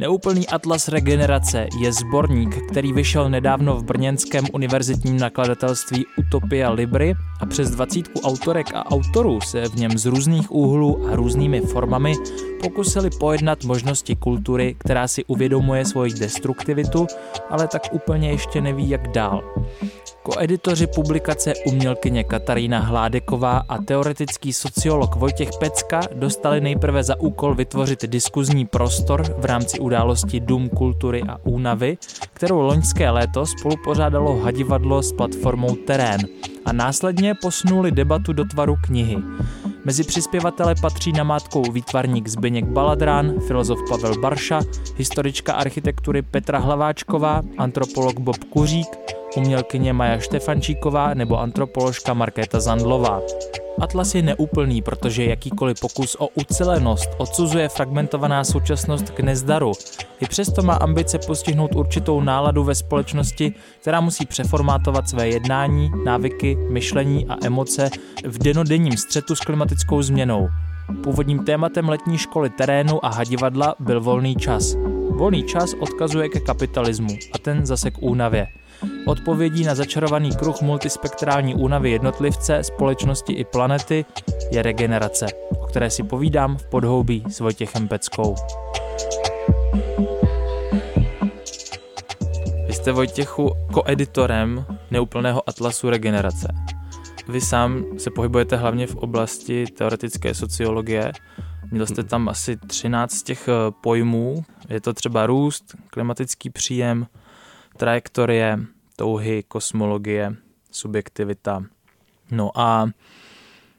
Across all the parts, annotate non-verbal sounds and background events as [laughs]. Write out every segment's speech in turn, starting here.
Neúplný atlas regenerace je sborník, který vyšel nedávno v brněnském univerzitním nakladatelství Utopia Libry a přes dvacítku autorek a autorů se v něm z různých úhlů a různými formami pokusili pojednat možnosti kultury, která si uvědomuje svoji destruktivitu, ale tak úplně ještě neví, jak dál. Koeditoři publikace umělkyně Katarína Hládeková a teoretický sociolog Vojtěch Pecka dostali nejprve za úkol vytvořit diskuzní prostor v rámci události Dům kultury a únavy, kterou loňské léto spolupořádalo hadivadlo s platformou Terén a následně posunuli debatu do tvaru knihy. Mezi přispěvatele patří namátkou výtvarník Zbyněk Baladrán, filozof Pavel Barša, historička architektury Petra Hlaváčková, antropolog Bob Kuřík, umělkyně Maja Štefančíková nebo antropoložka Markéta Zandlová. Atlas je neúplný, protože jakýkoliv pokus o ucelenost odsuzuje fragmentovaná současnost k nezdaru. I přesto má ambice postihnout určitou náladu ve společnosti, která musí přeformátovat své jednání, návyky, myšlení a emoce v denodenním střetu s klimatickou změnou. Původním tématem letní školy terénu a hadivadla byl volný čas. Volný čas odkazuje ke kapitalismu a ten zase k únavě. Odpovědí na začarovaný kruh multispektrální únavy jednotlivce, společnosti i planety je regenerace, o které si povídám v podhoubí s Vojtěchem Peckou. Vy jste Vojtěchu koeditorem neúplného atlasu regenerace. Vy sám se pohybujete hlavně v oblasti teoretické sociologie. Měl jste tam asi 13 těch eh, pojmů. Je to třeba růst, klimatický příjem, trajektorie, touhy, kosmologie, subjektivita. No a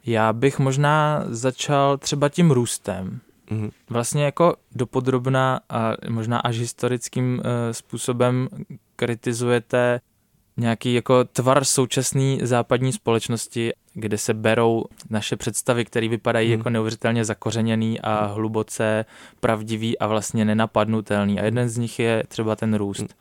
já bych možná začal třeba tím růstem. Mm-hmm. Vlastně jako dopodrobná a možná až historickým uh, způsobem kritizujete nějaký jako tvar současné západní společnosti, kde se berou naše představy, které vypadají hmm. jako neuvěřitelně zakořeněný a hluboce pravdivý a vlastně nenapadnutelný. A jeden z nich je třeba ten růst.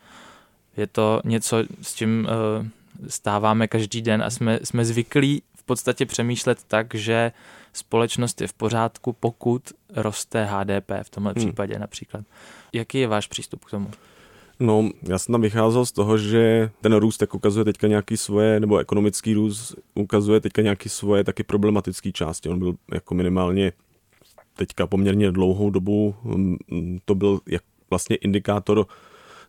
Je to něco, s čím uh, stáváme každý den a jsme, jsme zvyklí v podstatě přemýšlet tak, že společnost je v pořádku, pokud roste HDP v tomhle hmm. případě například. Jaký je váš přístup k tomu? No, já jsem tam vycházel z toho, že ten růst tak ukazuje teďka nějaký svoje, nebo ekonomický růst ukazuje teďka nějaký svoje taky problematické části. On byl jako minimálně teďka poměrně dlouhou dobu, mm, to byl jak vlastně indikátor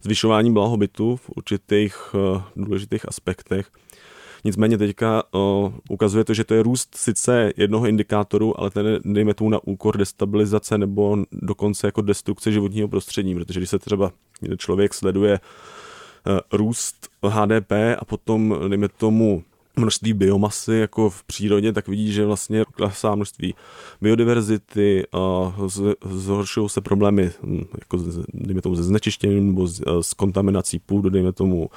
zvyšování blahobytu v určitých uh, důležitých aspektech. Nicméně teďka uh, ukazuje to, že to je růst sice jednoho indikátoru, ale ten dejme tomu na úkor destabilizace nebo dokonce jako destrukce životního prostředí, protože když se třeba člověk sleduje uh, růst HDP a potom dejme tomu množství biomasy jako v přírodě, tak vidí, že vlastně klesá množství biodiverzity, a zhoršují se problémy hm, jako dejme tomu ze znečištěním nebo s, s kontaminací půdy, dejme tomu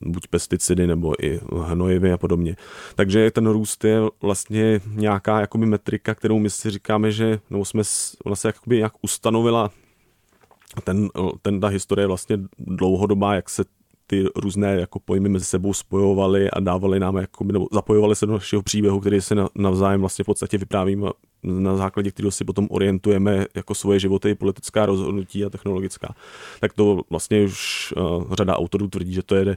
buď pesticidy nebo i hnojivy a podobně. Takže ten růst je vlastně nějaká jakoby metrika, kterou my si říkáme, že nebo jsme, ona se jakoby nějak ustanovila ten, ten, ta historie je vlastně dlouhodobá, jak se ty různé jako pojmy mezi sebou spojovaly a dávali nám, jako, nebo zapojovali se do našeho příběhu, který se navzájem vlastně v podstatě vyprávíme, na základě kterého si potom orientujeme jako svoje životy, politická rozhodnutí a technologická. Tak to vlastně už uh, řada autorů tvrdí, že to je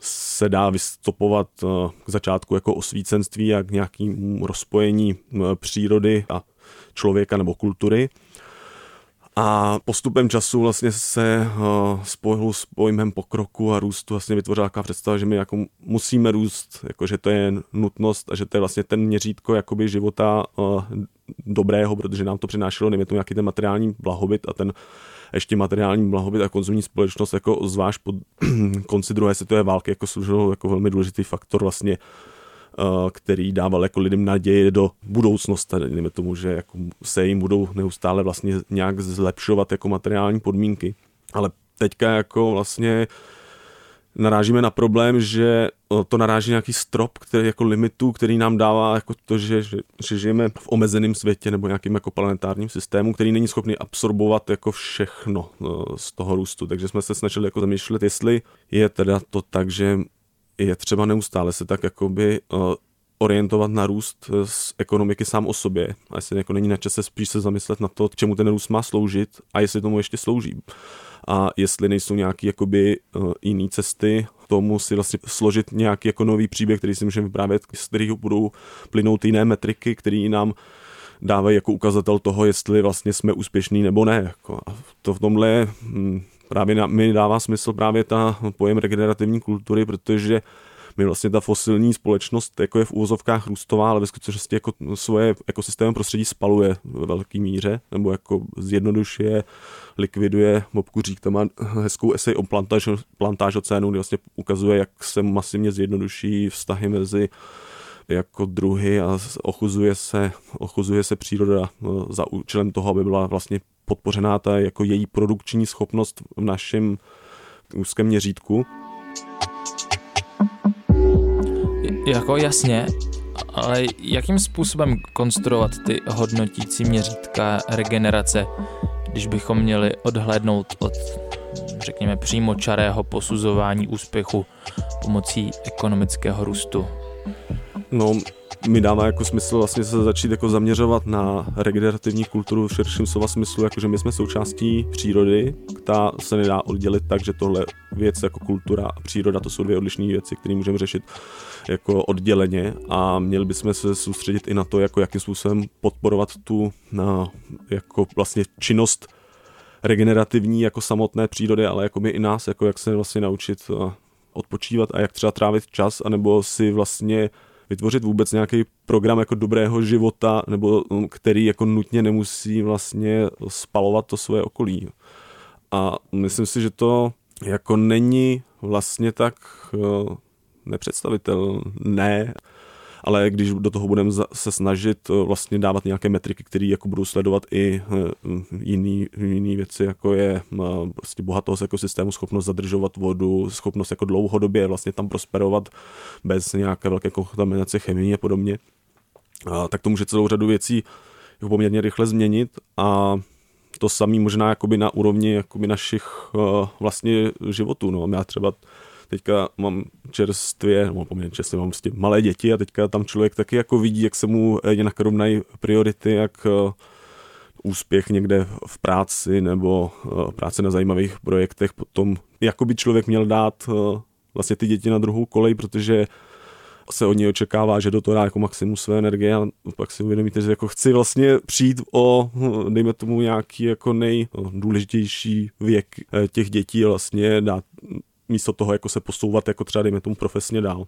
se dá vystopovat uh, k začátku jako osvícenství a k nějakému rozpojení uh, přírody a člověka nebo kultury. A postupem času vlastně se uh, spojil s pojmem pokroku a růstu vlastně vytvořila taková představa, že my jako musíme růst, jako že to je nutnost a že to je vlastně ten měřítko jakoby života uh, dobrého, protože nám to přinášelo, nevím, nějaký ten materiální blahobyt a ten ještě materiální blahobyt a konzumní společnost jako zvlášť po [clears throat] konci druhé světové války jako služilo jako velmi důležitý faktor vlastně Eh, který dával jako lidem naději do budoucnosti, dejme tomu, že jako se jim budou neustále vlastně nějak zlepšovat jako materiální podmínky. Ale teďka jako vlastně narážíme na problém, že to naráží nějaký strop, který jako limitu, který nám dává jako to, že, že, že žijeme v omezeném světě nebo nějakým jako planetárním systému, který není schopný absorbovat jako všechno z toho růstu. Takže jsme se snažili jako zamýšlet, jestli je teda to tak, že je třeba neustále se tak jakoby orientovat na růst z ekonomiky sám o sobě. A jestli jako není na čase spíš se zamyslet na to, k čemu ten růst má sloužit a jestli tomu ještě slouží a jestli nejsou nějaké jakoby uh, jiné cesty tomu si vlastně složit nějaký jako nový příběh, který si můžeme vyprávět, z kterého budou plynout jiné metriky, které nám dávají jako ukazatel toho, jestli vlastně jsme úspěšní nebo ne. Jako a to v tomhle právě mi dává smysl právě ta pojem regenerativní kultury, protože my vlastně ta fosilní společnost jako je v úvozovkách růstová, ale ve skutečnosti jako svoje ekosystémové prostředí spaluje ve velké míře, nebo jako zjednodušuje, likviduje. Bobkuřík tam má hezkou esej o plantáž, plantáž oceánu, kde vlastně ukazuje, jak se masivně zjednoduší vztahy mezi jako druhy a ochuzuje se, ochuzuje se příroda no, za účelem toho, aby byla vlastně podpořená ta jako její produkční schopnost v našem úzkém měřítku. Jako jasně, ale jakým způsobem konstruovat ty hodnotící měřítka regenerace, když bychom měli odhlédnout od, řekněme, přímo čarého posuzování úspěchu pomocí ekonomického růstu? No, mi dává jako smysl vlastně se začít jako zaměřovat na regenerativní kulturu v širším slova smyslu, jakože my jsme součástí přírody, ta se nedá oddělit tak, že tohle věc jako kultura a příroda, to jsou dvě odlišné věci, které můžeme řešit jako odděleně a měli bychom se soustředit i na to, jako jakým způsobem podporovat tu na, jako vlastně činnost regenerativní jako samotné přírody, ale jako my i nás, jako jak se vlastně naučit odpočívat a jak třeba trávit čas, anebo si vlastně vytvořit vůbec nějaký program jako dobrého života, nebo um, který jako nutně nemusí vlastně spalovat to svoje okolí. A myslím si, že to jako není vlastně tak uh, nepředstavitelné, ale když do toho budeme se snažit uh, vlastně dávat nějaké metriky, které jako budou sledovat i uh, jiný, jiný věci, jako je prostě bohatost ekosystému, schopnost zadržovat vodu, schopnost jako dlouhodobě vlastně tam prosperovat bez nějaké velké kontaminace chemie a podobně, tak to může celou řadu věcí jako poměrně rychle změnit a to samé možná jakoby na úrovni jakoby našich vlastně životů. No. Já třeba teďka mám čerstvě, nebo poměrně čerstvě, mám prostě malé děti a teďka tam člověk taky jako vidí, jak se mu jinak rovnají priority, jak uh, úspěch někde v práci nebo uh, práce na zajímavých projektech, potom jako by člověk měl dát vlastně ty děti na druhou kolej, protože se od něj očekává, že do toho dá jako maximum své energie a pak si uvědomíte, že jako chci vlastně přijít o, dejme tomu nějaký jako nejdůležitější věk eh, těch dětí vlastně dát místo toho jako se posouvat jako třeba dejme tomu profesně dál.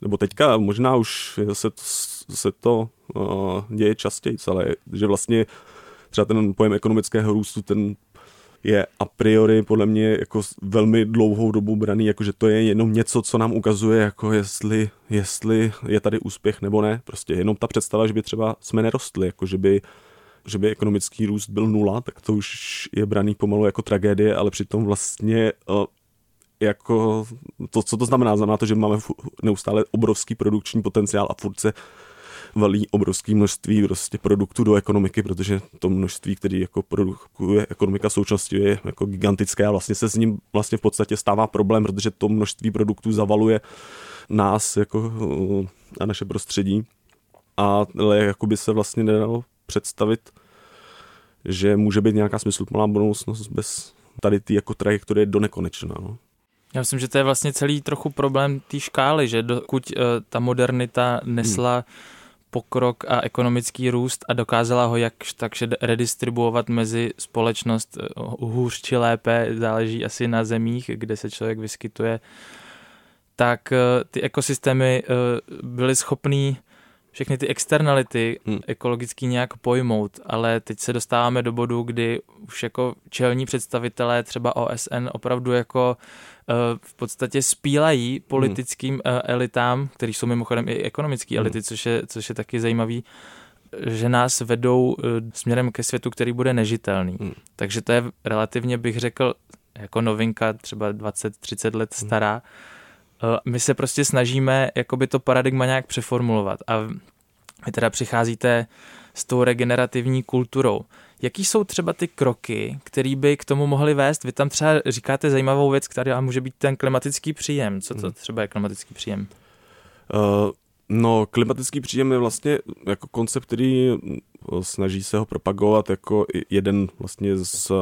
Nebo teďka možná už se to, se to uh, děje častěji, ale že vlastně třeba ten pojem ekonomického růstu, ten je a priori podle mě jako velmi dlouhou dobu braný, jako že to je jenom něco, co nám ukazuje, jako jestli, jestli je tady úspěch nebo ne. Prostě jenom ta představa, že by třeba jsme nerostli, jako že by že by ekonomický růst byl nula, tak to už je braný pomalu jako tragédie, ale přitom vlastně jako to, co to znamená? Znamená to, že máme neustále obrovský produkční potenciál a furt se valí obrovské množství prostě produktů do ekonomiky, protože to množství, který jako produkuje ekonomika v současnosti je jako gigantické a vlastně se s ním vlastně v podstatě stává problém, protože to množství produktů zavaluje nás jako a naše prostředí. A jako by se vlastně nedalo představit, že může být nějaká smysluplná budoucnost bez tady ty jako trajektorie do nekonečna. No. Já myslím, že to je vlastně celý trochu problém té škály, že dokud uh, ta modernita nesla hmm. pokrok a ekonomický růst a dokázala ho jakž takže redistribuovat mezi společnost eh, hůř či lépe, záleží asi na zemích, kde se člověk vyskytuje, tak eh, ty ekosystémy byly schopný všechny ty externality hmm. ekologicky nějak pojmout, ale teď se dostáváme do bodu, kdy už jako čelní představitelé třeba OSN opravdu jako uh, v podstatě spílají politickým uh, elitám, který jsou mimochodem i ekonomický hmm. elity, což je, což je taky zajímavý, že nás vedou uh, směrem ke světu, který bude nežitelný. Hmm. Takže to je relativně, bych řekl, jako novinka třeba 20-30 let stará. My se prostě snažíme jakoby to paradigma nějak přeformulovat a vy teda přicházíte s tou regenerativní kulturou. Jaký jsou třeba ty kroky, které by k tomu mohly vést? Vy tam třeba říkáte zajímavou věc, která může být ten klimatický příjem. Co to hmm. třeba je klimatický příjem? Uh, no, klimatický příjem je vlastně jako koncept, který snaží se ho propagovat jako jeden vlastně z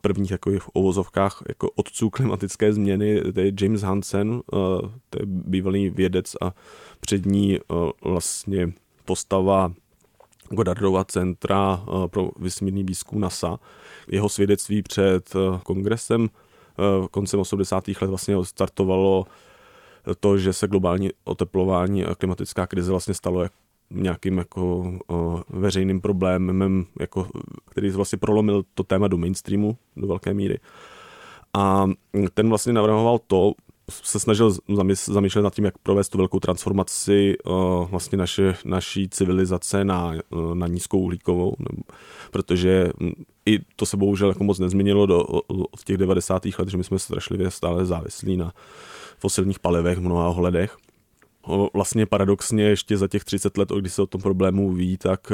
prvních jako v ovozovkách jako otců klimatické změny, to je James Hansen, uh, to je bývalý vědec a přední uh, vlastně postava Goddardova centra eh, pro vesmírný výzkum NASA. Jeho svědectví před eh, kongresem eh, koncem 80. let vlastně startovalo to, že se globální oteplování a klimatická krize vlastně stalo nějakým jako veřejným problémem, jako, který vlastně prolomil to téma do mainstreamu do velké míry. A ten vlastně navrhoval to, se snažil zamýšlet nad tím, jak provést tu velkou transformaci uh, vlastně naše, naší civilizace na, uh, na nízkou uhlíkovou, protože hm, i to se bohužel jako moc nezměnilo do, od těch 90. let, že my jsme strašlivě stále závislí na fosilních palivech v mnoha ohledech vlastně paradoxně ještě za těch 30 let, kdy se o tom problému ví, tak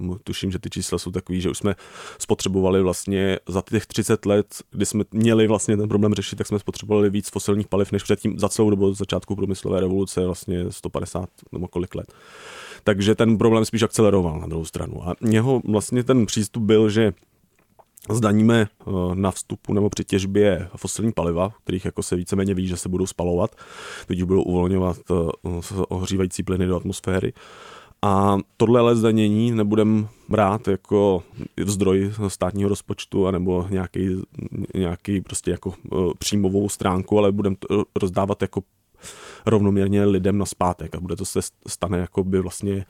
uh, tuším, že ty čísla jsou takový, že už jsme spotřebovali vlastně za těch 30 let, kdy jsme měli vlastně ten problém řešit, tak jsme spotřebovali víc fosilních paliv než předtím za celou dobu začátku průmyslové revoluce, vlastně 150 nebo kolik let. Takže ten problém spíš akceleroval na druhou stranu. A jeho vlastně ten přístup byl, že zdaníme eh, na vstupu nebo při těžbě fosilní paliva, kterých jako se víceméně ví, že se budou spalovat, tudíž budou uvolňovat eh, ohřívající plyny do atmosféry. A tohle ale zdanění nebudem brát jako zdroj státního rozpočtu anebo nějaký, nějaký prostě jako eh, příjmovou stránku, ale budeme to rozdávat jako rovnoměrně lidem na zpátek a bude to se stane jako by vlastně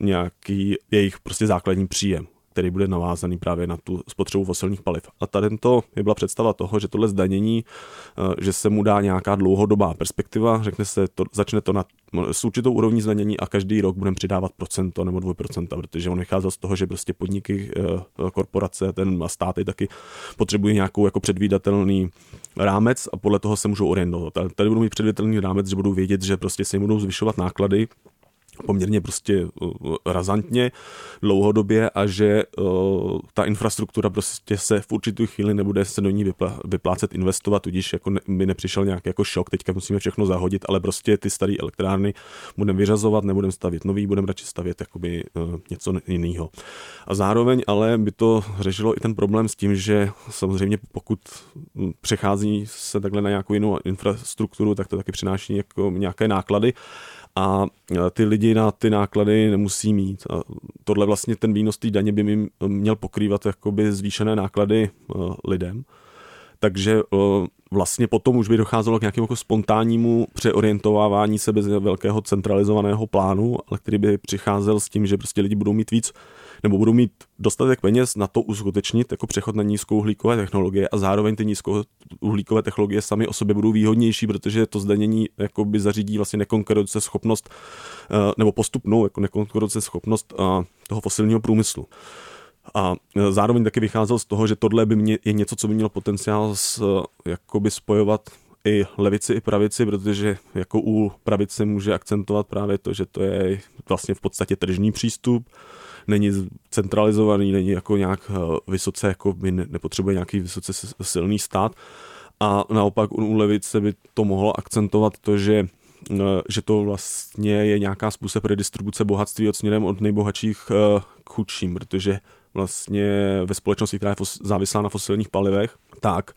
nějaký jejich prostě základní příjem který bude navázaný právě na tu spotřebu fosilních paliv. A tady to je byla představa toho, že tohle zdanění, eh, že se mu dá nějaká dlouhodobá perspektiva, řekne se, to, začne to na, s určitou úrovní zdanění a každý rok budeme přidávat procento nebo 2%, protože on vycházel z toho, že prostě podniky, eh, korporace, ten státy taky potřebují nějakou jako předvídatelný rámec a podle toho se můžou orientovat. Tady budou mít předvídatelný rámec, že budou vědět, že prostě se jim budou zvyšovat náklady poměrně prostě uh, razantně dlouhodobě a že uh, ta infrastruktura prostě se v určitou chvíli nebude se do ní vyplácet investovat, tudíž jako ne, nepřišel nějaký jako šok, teďka musíme všechno zahodit, ale prostě ty staré elektrárny budeme vyřazovat, nebudeme stavět nový, budeme radši stavět jakoby uh, něco jiného. A zároveň ale by to řešilo i ten problém s tím, že samozřejmě pokud přechází se takhle na nějakou jinou infrastrukturu, tak to taky přináší jako nějaké náklady a ty lidi na ty náklady nemusí mít. A tohle vlastně ten výnos té daně by mi měl pokrývat jakoby zvýšené náklady lidem. Takže vlastně potom už by docházelo k nějakému jako spontánnímu přeorientovávání se bez velkého centralizovaného plánu, ale který by přicházel s tím, že prostě lidi budou mít víc nebo budou mít dostatek peněz na to uskutečnit jako přechod na nízkouhlíkové technologie a zároveň ty nízkouhlíkové technologie sami o sobě budou výhodnější, protože to zdanění by zařídí vlastně nekonkurenceschopnost schopnost eh, nebo postupnou jako nekonkurenceschopnost schopnost eh, toho fosilního průmyslu. A eh, zároveň taky vycházel z toho, že tohle by mě, je něco, co by mělo potenciál s, jakoby spojovat i levici, i pravici, protože jako u pravice může akcentovat právě to, že to je vlastně v podstatě tržní přístup, není centralizovaný, není jako nějak eh, vysoce, jako by nepotřebuje nějaký vysoce silný stát. A naopak u levice by to mohlo akcentovat to, že eh, že to vlastně je nějaká způsob redistribuce bohatství od směrem od nejbohatších eh, k chudším, protože vlastně ve společnosti, která je závislá na fosilních palivech, tak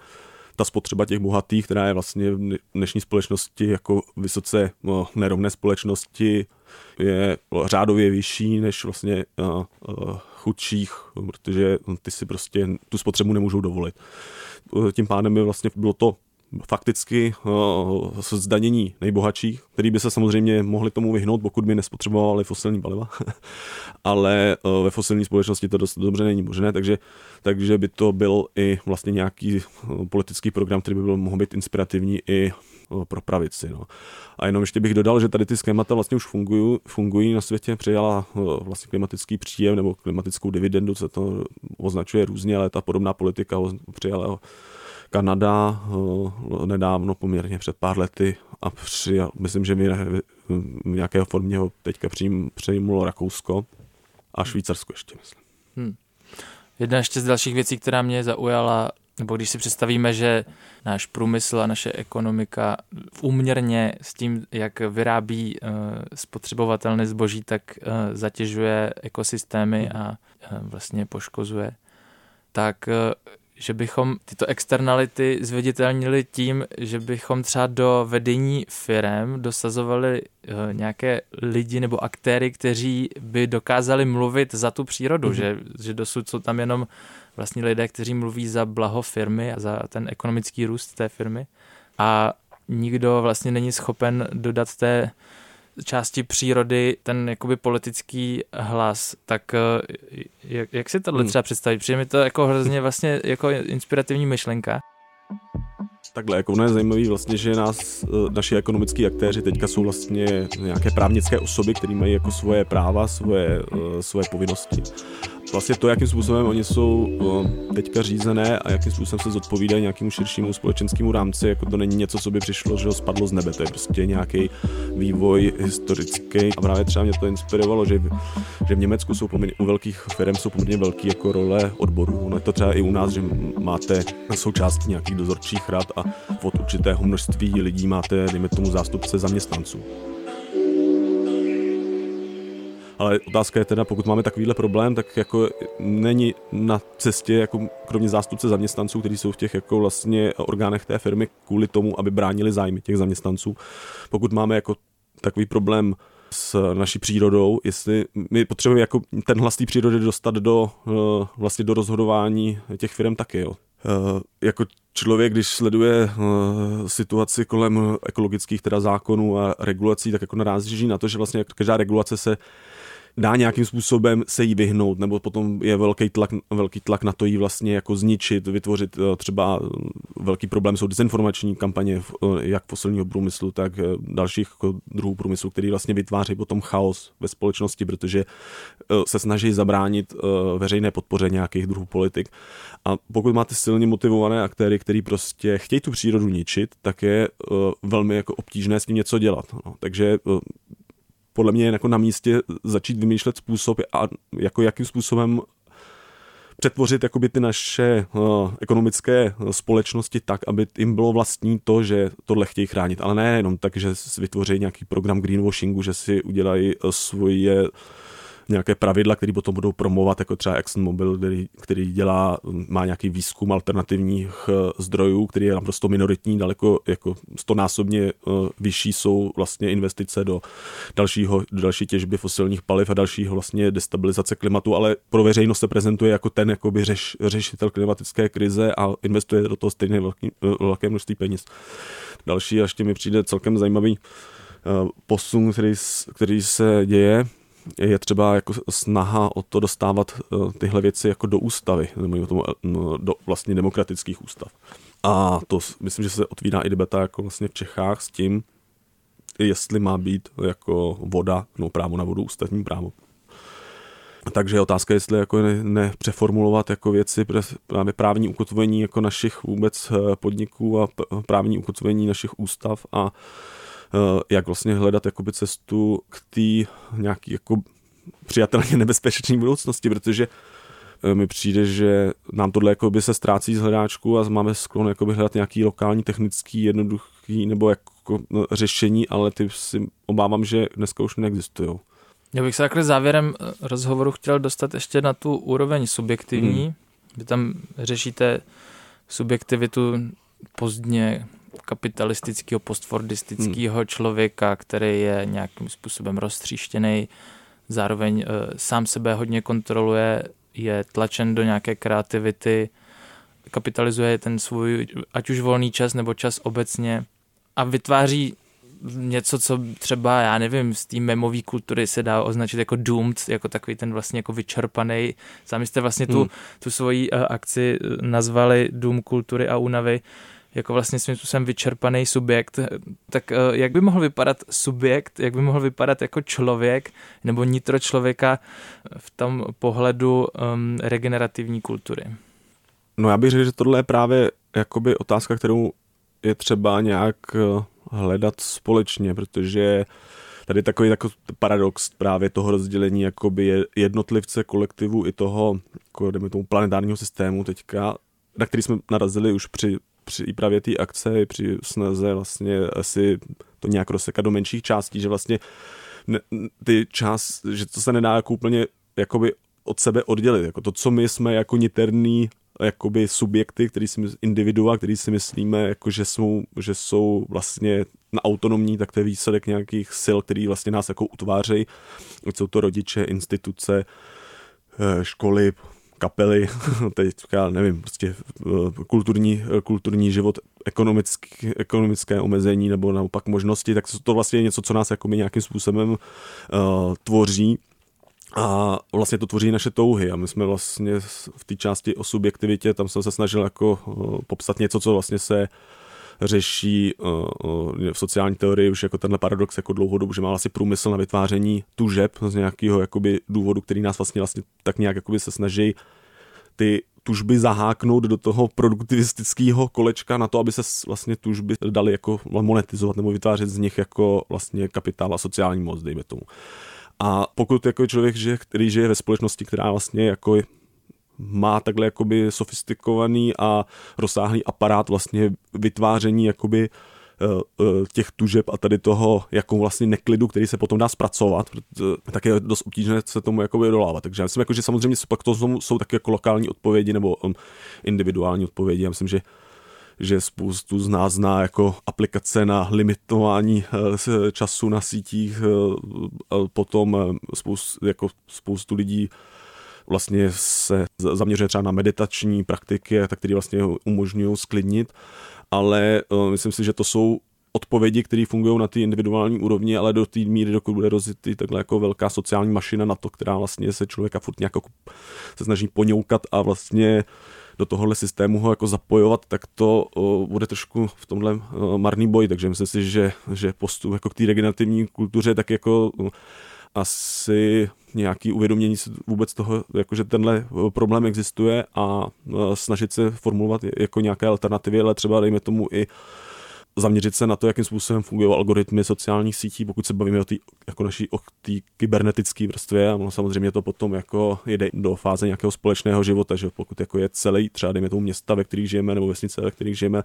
ta spotřeba těch bohatých, která je vlastně v dnešní společnosti jako vysoce no, nerovné společnosti, je řádově vyšší než vlastně uh, uh, chudších, protože ty si prostě tu spotřebu nemůžou dovolit. Tím pádem by vlastně bylo to fakticky uh, zdanění nejbohatších, který by se samozřejmě mohli tomu vyhnout, pokud by nespotřebovali fosilní paliva, [laughs] ale uh, ve fosilní společnosti to dost dobře není možné, takže, takže by to byl i vlastně nějaký uh, politický program, který by byl, mohl být inspirativní i pro pravici. No. A jenom ještě bych dodal, že tady ty schémata vlastně už fungují, fungují na světě, přijala vlastně klimatický příjem nebo klimatickou dividendu, co to označuje různě, ale ta podobná politika přijala Kanada uh, nedávno, poměrně před pár lety a přijal, myslím, že v nějaké formě ho teďka přejmulo Rakousko a Švýcarsko ještě, myslím. Hmm. Jedna ještě z dalších věcí, která mě zaujala, nebo když si představíme, že náš průmysl a naše ekonomika v úměrně s tím, jak vyrábí uh, spotřebovatelné zboží, tak uh, zatěžuje ekosystémy a uh, vlastně poškozuje, tak že bychom tyto externality zviditelnili tím, že bychom třeba do vedení firm dosazovali uh, nějaké lidi nebo aktéry, kteří by dokázali mluvit za tu přírodu, mm-hmm. že, že dosud jsou tam jenom vlastně lidé, kteří mluví za blaho firmy a za ten ekonomický růst té firmy a nikdo vlastně není schopen dodat té části přírody ten jakoby politický hlas, tak eh, jak, jak si tohle hmm. třeba představit? Přijde mi to jako hrozně [laughs] vlastně jako inspirativní myšlenka. Takhle, jako ono je zajímavé vlastně, že nás, eh, naši ekonomický aktéři teďka jsou vlastně nějaké právnické osoby, které mají jako svoje práva, svoje, eh, svoje povinnosti vlastně to, jakým způsobem oni jsou teďka řízené a jakým způsobem se zodpovídají nějakému širšímu společenskému rámci, jako to není něco, co by přišlo, že ho spadlo z nebe, to je prostě nějaký vývoj historický. A právě třeba mě to inspirovalo, že, že v Německu jsou poměrně, u velkých firm jsou poměrně velké jako role odborů. Ono je to třeba i u nás, že máte součástí nějakých dozorčích rad a od určitého množství lidí máte, dejme tomu, zástupce zaměstnanců. Ale otázka je teda, pokud máme takovýhle problém, tak jako není na cestě, jako kromě zástupce zaměstnanců, kteří jsou v těch jako vlastně orgánech té firmy kvůli tomu, aby bránili zájmy těch zaměstnanců. Pokud máme jako takový problém s naší přírodou, jestli my potřebujeme jako ten hlas té přírody dostat do, eh, vlastně do rozhodování těch firm taky, jo. Uh, jako člověk, když sleduje uh, situaci kolem ekologických teda zákonů a regulací, tak jako narazí na to, že vlastně každá regulace se dá nějakým způsobem se jí vyhnout, nebo potom je velký tlak, velký tlak na to jí vlastně jako zničit, vytvořit eh, třeba eh, velký problém jsou dezinformační kampaně eh, jak fosilního průmyslu, tak dalších jako druhů průmyslu, který vlastně vytváří potom chaos ve společnosti, protože se snaží zabránit veřejné podpoře nějakých druhů politik. A pokud máte silně motivované aktéry, který prostě chtějí tu přírodu ničit, tak je velmi jako obtížné s tím něco dělat. No. Takže podle mě je jako na místě začít vymýšlet způsob, a jako jakým způsobem přetvořit jakoby ty naše uh, ekonomické společnosti tak, aby jim bylo vlastní to, že tohle chtějí chránit. Ale ne jenom tak, že vytvoří nějaký program greenwashingu, že si udělají uh, svoje nějaké pravidla, které potom budou promovat, jako třeba ExxonMobil, který, který dělá, má nějaký výzkum alternativních eh, zdrojů, který je naprosto minoritní, daleko jako stonásobně eh, vyšší jsou vlastně investice do dalšího, do další těžby fosilních paliv a dalšího vlastně destabilizace klimatu, ale pro veřejnost se prezentuje jako ten jakoby řeš, řešitel klimatické krize a investuje do toho stejně velký, eh, velké množství peněz. Další, ještě mi přijde celkem zajímavý posun, který, který se děje, je třeba jako snaha o to dostávat eh, tyhle věci jako do ústavy, nebo tomu, eh, do vlastně demokratických ústav. A to myslím, že se otvírá i debata jako vlastně v Čechách s tím, jestli má být jako voda, no právo na vodu, ústavní právo. Takže je otázka, jestli jako nepřeformulovat ne jako věci, právě právní ukotvení jako našich vůbec eh, podniků a právní ukotvení našich ústav a jak vlastně hledat jakoby cestu k té nějaký jako přijatelně nebezpečné budoucnosti, protože eh, mi přijde, že nám tohle jakoby se ztrácí z hledáčku a máme sklon jakoby hledat nějaký lokální, technický, jednoduchý nebo jako no, řešení, ale ty si obávám, že dneska už neexistují. Já bych se takhle závěrem eh, rozhovoru chtěl dostat ještě na tu úroveň subjektivní. Hmm. Vy tam řešíte subjektivitu pozdně kapitalistického, postfordistického hmm. člověka, který je nějakým způsobem roztříštěný, zároveň e, sám sebe hodně kontroluje, je tlačen do nějaké kreativity, kapitalizuje ten svůj, ať už volný čas nebo čas obecně a vytváří něco, co třeba, já nevím, z té memové kultury se dá označit jako doomed, jako takový ten vlastně jako vyčerpaný. Sami jste vlastně tu, hmm. tu svoji uh, akci nazvali Doom kultury a únavy jako vlastně svým způsobem vyčerpaný subjekt, tak eh, jak by mohl vypadat subjekt, jak by mohl vypadat jako člověk nebo nitro člověka v tom pohledu um, regenerativní kultury? No já bych řekl, že tohle je právě jakoby otázka, kterou je třeba nějak eh, hledat společně, protože tady takový takový paradox právě toho rozdělení jakoby jednotlivce, kolektivu i toho, jako tomu planetárního systému teďka, na který jsme narazili už při při právě té akce, při snaze vlastně asi to nějak rozsekat do menších částí, že vlastně ty část, že to se nedá jako úplně jakoby od sebe oddělit. Jako to, co my jsme jako niterný jakoby subjekty, který si individua, který si myslíme, jako že, jsou, že jsou vlastně na autonomní, tak to je výsledek nějakých sil, který vlastně nás jako utvářejí. Jsou to rodiče, instituce, eh, školy, kapely, [laughs] teďka nevím, prostě eh, kulturní, eh, kulturní život, ekonomický, ekonomické omezení nebo naopak možnosti, tak to vlastně je něco, co nás jako nějakým způsobem uh, tvoří. A vlastně to tvoří naše touhy a my jsme vlastně v té části o subjektivitě, tam jsem se snažil jako popsat něco, co vlastně se řeší uh, uh, v sociální teorii už jako tenhle paradox jako dlouhodobu, že má vlastně průmysl na vytváření tužeb z nějakého jakoby důvodu, který nás vlastně, vlastně tak nějak jakoby se snaží ty tužby zaháknout do toho produktivistického kolečka na to, aby se vlastně tužby dali jako monetizovat nebo vytvářet z nich jako vlastně kapitál a sociální moc, dejme tomu. A pokud jako člověk, že, který žije ve společnosti, která vlastně jako má takhle jakoby sofistikovaný a rozsáhlý aparát vlastně vytváření jakoby Eh, eh, těch tužeb a tady toho jako vlastně neklidu, který se potom dá zpracovat, tak je dost obtížné se tomu jako dolávat. Takže já myslím, jako, že samozřejmě pak to jsou, taky jako lokální odpovědi nebo um, individuální odpovědi. Já myslím, že že spoustu z nás zná jako aplikace na limitování eh, času na sítích, potom spoustu, jako spoustu lidí vlastně se zaměřuje třeba na meditační praktiky, tak které vlastně umožňují sklidnit ale uh, myslím si, že to jsou odpovědi, které fungují na té individuální úrovni, ale do té míry, dokud bude rozjetý takhle jako velká sociální mašina na to, která vlastně se člověka furt nějak jako se snaží poňoukat a vlastně do tohohle systému ho jako zapojovat, tak to uh, bude trošku v tomhle uh, marný boj, takže myslím si, že, že postup jako k té regenerativní kultuře tak jako asi nějaký uvědomění vůbec toho, jako že tenhle eh, problém existuje a eh, snažit se formulovat jako nějaké alternativy, ale třeba dejme tomu i zaměřit se na to, jakým způsobem fungují algoritmy sociálních sítí, pokud se bavíme o té jako naší o té kybernetické vrstvě. A samozřejmě to potom jako jde do fáze nějakého společného života, že pokud jako je celý třeba dejme tomu města, ve kterých žijeme, nebo vesnice, ve kterých žijeme,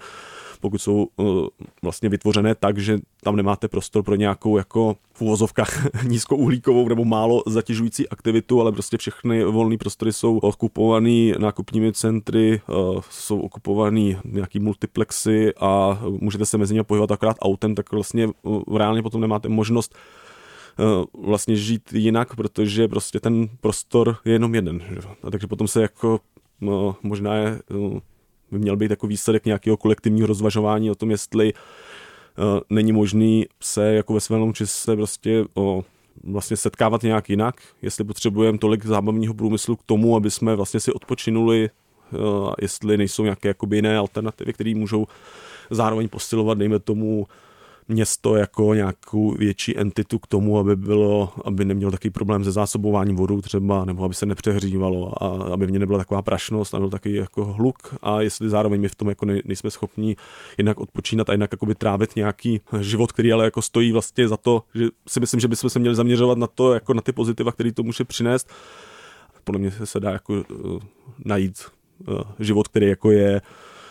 pokud jsou uh, vlastně vytvořené tak, že tam nemáte prostor pro nějakou jako v uvozovkách [laughs] nízkouhlíkovou nebo málo zatěžující aktivitu, ale prostě všechny volné prostory jsou okupované nákupními centry, uh, jsou okupované nějaký multiplexy a můžete se mezi nimi pohybovat akorát autem, tak vlastně reálně potom nemáte možnost vlastně žít jinak, protože prostě ten prostor je jenom jeden. Že? A takže potom se jako no, možná je by měl být jako výsledek nějakého kolektivního rozvažování o tom, jestli uh, není možný se jako ve svém se prostě o, vlastně setkávat nějak jinak, jestli potřebujeme tolik zábavního průmyslu k tomu, aby jsme vlastně si odpočinuli, uh, jestli nejsou nějaké jakoby jiné alternativy, které můžou zároveň posilovat, dejme tomu, město jako nějakou větší entitu k tomu, aby bylo, aby nemělo takový problém se zásobováním vodou třeba, nebo aby se nepřehřívalo a aby v ně nebyla taková prašnost a byl takový jako hluk a jestli zároveň my v tom jako nejsme schopni jinak odpočínat a jinak jakoby trávit nějaký život, který ale jako stojí vlastně za to, že si myslím, že bychom se měli zaměřovat na to, jako na ty pozitiva, který to může přinést. Podle mě se dá jako uh, najít uh, život, který jako je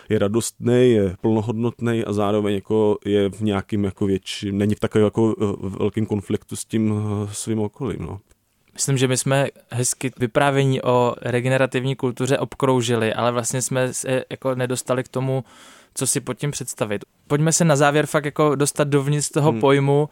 je radostný, je plnohodnotný a zároveň jako je v nějakým jako větším, není v takovém jako eh, velkým konfliktu s tím eh, svým okolím. No. Myslím, že my jsme hezky vyprávění o regenerativní kultuře obkroužili, ale vlastně jsme se jako nedostali k tomu, co si pod tím představit. Pojďme se na závěr fakt jako dostat dovnitř toho hmm. pojmu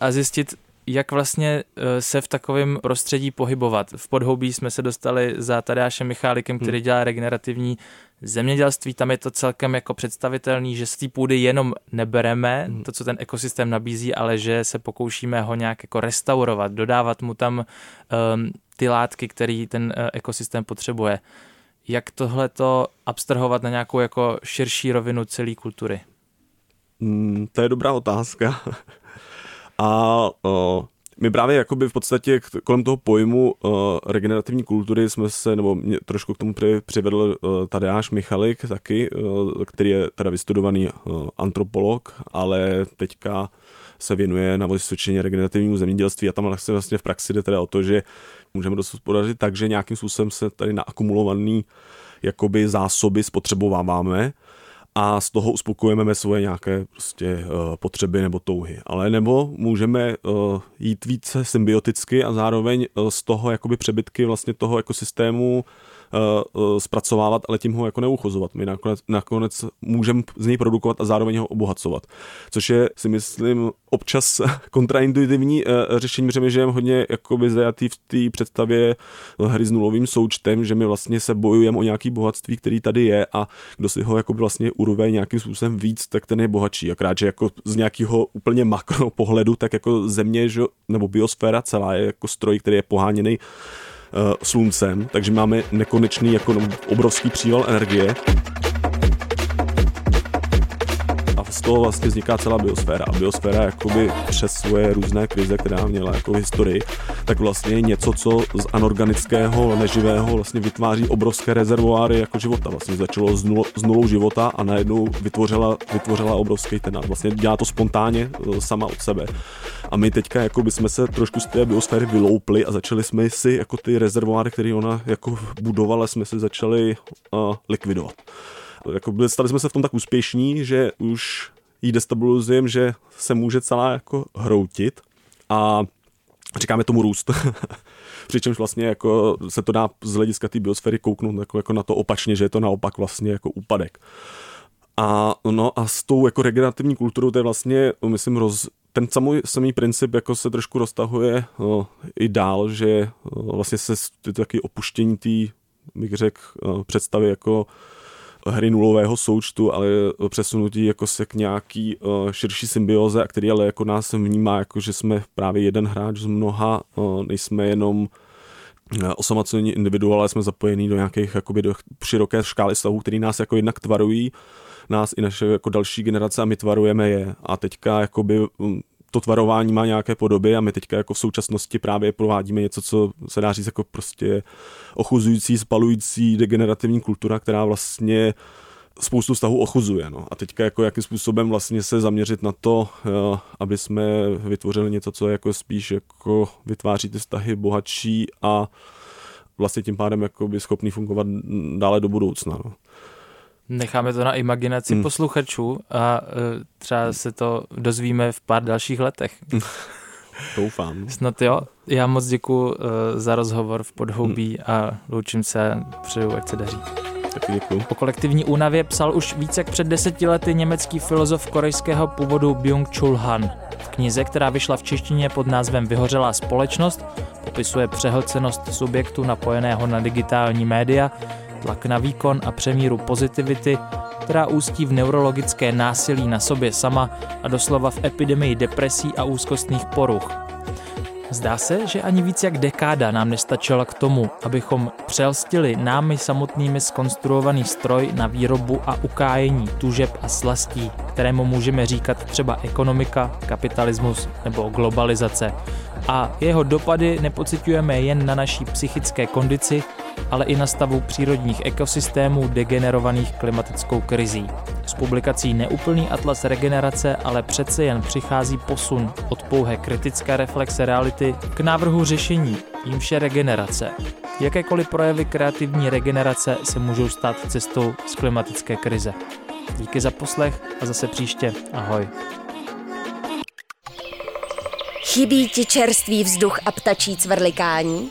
a zjistit, jak vlastně eh, se v takovém prostředí pohybovat. V podhoubí jsme se dostali za Tadášem Michálikem, který hmm. dělá regenerativní zemědělství. Tam je to celkem jako představitelný, že z té půdy jenom nebereme hmm. to, co ten ekosystém nabízí, ale že se pokoušíme ho nějak jako restaurovat, dodávat mu tam um, ty látky, který ten uh, ekosystém potřebuje. Jak tohle to abstrahovat na nějakou jako širší rovinu celé kultury? Hmm, to je dobrá otázka. [laughs] A o, My právě jakoby v podstatě kolem toho pojmu uh, regenerativní kultury jsme se, nebo mě trošku k tomu přivedl uh, Tadeáš Michalik taky, uh, který je teda vystudovaný uh, antropolog, ale teďka se věnuje na Vysočině regenerativnímu zemědělství a tam se vlastně v praxi jde teda o to, že můžeme dospodařit tak, že nějakým způsobem se tady naakumulovaný jakoby zásoby spotřebováváme a z toho uspokojujeme svoje nějaké prostě uh, potřeby nebo touhy. Ale nebo můžeme uh, jít více symbioticky a zároveň uh, z toho jakoby přebytky vlastně toho ekosystému zpracovávat, ale tím ho jako neuchozovat. My nakonec, nakonec můžeme z něj produkovat a zároveň ho obohacovat. Což je, si myslím, občas [laughs] kontraintuitivní uh, řešení, protože my žijeme hodně jakoby zajatý v té představě hry s nulovým součtem, že my vlastně se bojujeme o nějaký bohatství, který tady je a kdo si ho jakoby vlastně urve nějakým způsobem víc, tak ten je bohatší. Akrát, že jako z nějakého úplně makro pohledu, tak jako země, že, nebo biosféra celá je jako stroj, který je poháněný sluncem, takže máme nekonečný jako obrovský příval energie toho vlastně vzniká celá biosféra. A biosféra jakoby přes svoje různé krize, která měla jako historii, tak vlastně něco, co z anorganického, neživého vlastně vytváří obrovské rezervoáry jako života. Vlastně začalo s, nul, s nulou života a najednou vytvořila, vytvořila obrovský ten. Vlastně dělá to spontánně e, sama od sebe. A my teďka jako by jsme se trošku z té biosféry vyloupli a začali jsme si jako ty rezervoáry, které ona jako budovala, jsme si začali uh, likvidovat jako stali jsme se v tom tak úspěšní, že už jí destabilizujeme, že se může celá jako hroutit a říkáme tomu růst. [laughs] Přičemž vlastně jako se to dá z hlediska té biosféry kouknout jako, jako na to opačně, že je to naopak vlastně jako úpadek. A, no, a s tou jako regenerativní kulturou to je vlastně, myslím, roz, ten samý, samý princip jako se trošku roztahuje no, i dál, že no, vlastně se ty taky opuštění té, bych řekl, no, představy jako hry nulového součtu, ale přesunutí jako se k nějaký uh, širší symbioze, a který ale jako nás vnímá, jako že jsme právě jeden hráč z mnoha, uh, nejsme jenom uh, osamocení individuál, jsme zapojení do nějakých jakoby do široké škály stavů, který nás jako jednak tvarují, nás i naše jako další generace a my tvarujeme je. A teďka jakoby um, to tvarování má nějaké podoby a my teďka jako v současnosti právě provádíme něco, co se dá říct jako prostě ochuzující, spalující degenerativní kultura, která vlastně spoustu vztahů ochuzuje. No. A teďka jako jakým způsobem vlastně se zaměřit na to, jo, aby jsme vytvořili něco, co jako spíš jako vytváří ty vztahy bohatší a vlastně tím pádem jako by schopný fungovat dále do budoucna. No. Necháme to na imaginaci hmm. posluchačů a uh, třeba se to dozvíme v pár dalších letech. Doufám. Snad jo. Já moc děkuji uh, za rozhovor v Podhoubí hmm. a loučím se, přeju, ať se daří. Taky děkuji. O kolektivní únavě psal už více jak před deseti lety německý filozof korejského původu Byung-Chul Han. V knize, která vyšla v češtině pod názvem Vyhořelá společnost, popisuje přehlcenost subjektu napojeného na digitální média, tlak na výkon a přemíru pozitivity, která ústí v neurologické násilí na sobě sama a doslova v epidemii depresí a úzkostných poruch. Zdá se, že ani víc jak dekáda nám nestačila k tomu, abychom přelstili námi samotnými skonstruovaný stroj na výrobu a ukájení tužeb a slastí, kterému můžeme říkat třeba ekonomika, kapitalismus nebo globalizace. A jeho dopady nepocitujeme jen na naší psychické kondici, ale i na stavu přírodních ekosystémů degenerovaných klimatickou krizí. S publikací Neúplný atlas regenerace ale přece jen přichází posun od pouhé kritické reflexe reality k návrhu řešení, jímž je regenerace. Jakékoliv projevy kreativní regenerace se můžou stát cestou z klimatické krize. Díky za poslech a zase příště. Ahoj. Chybí ti čerstvý vzduch a ptačí cvrlikání?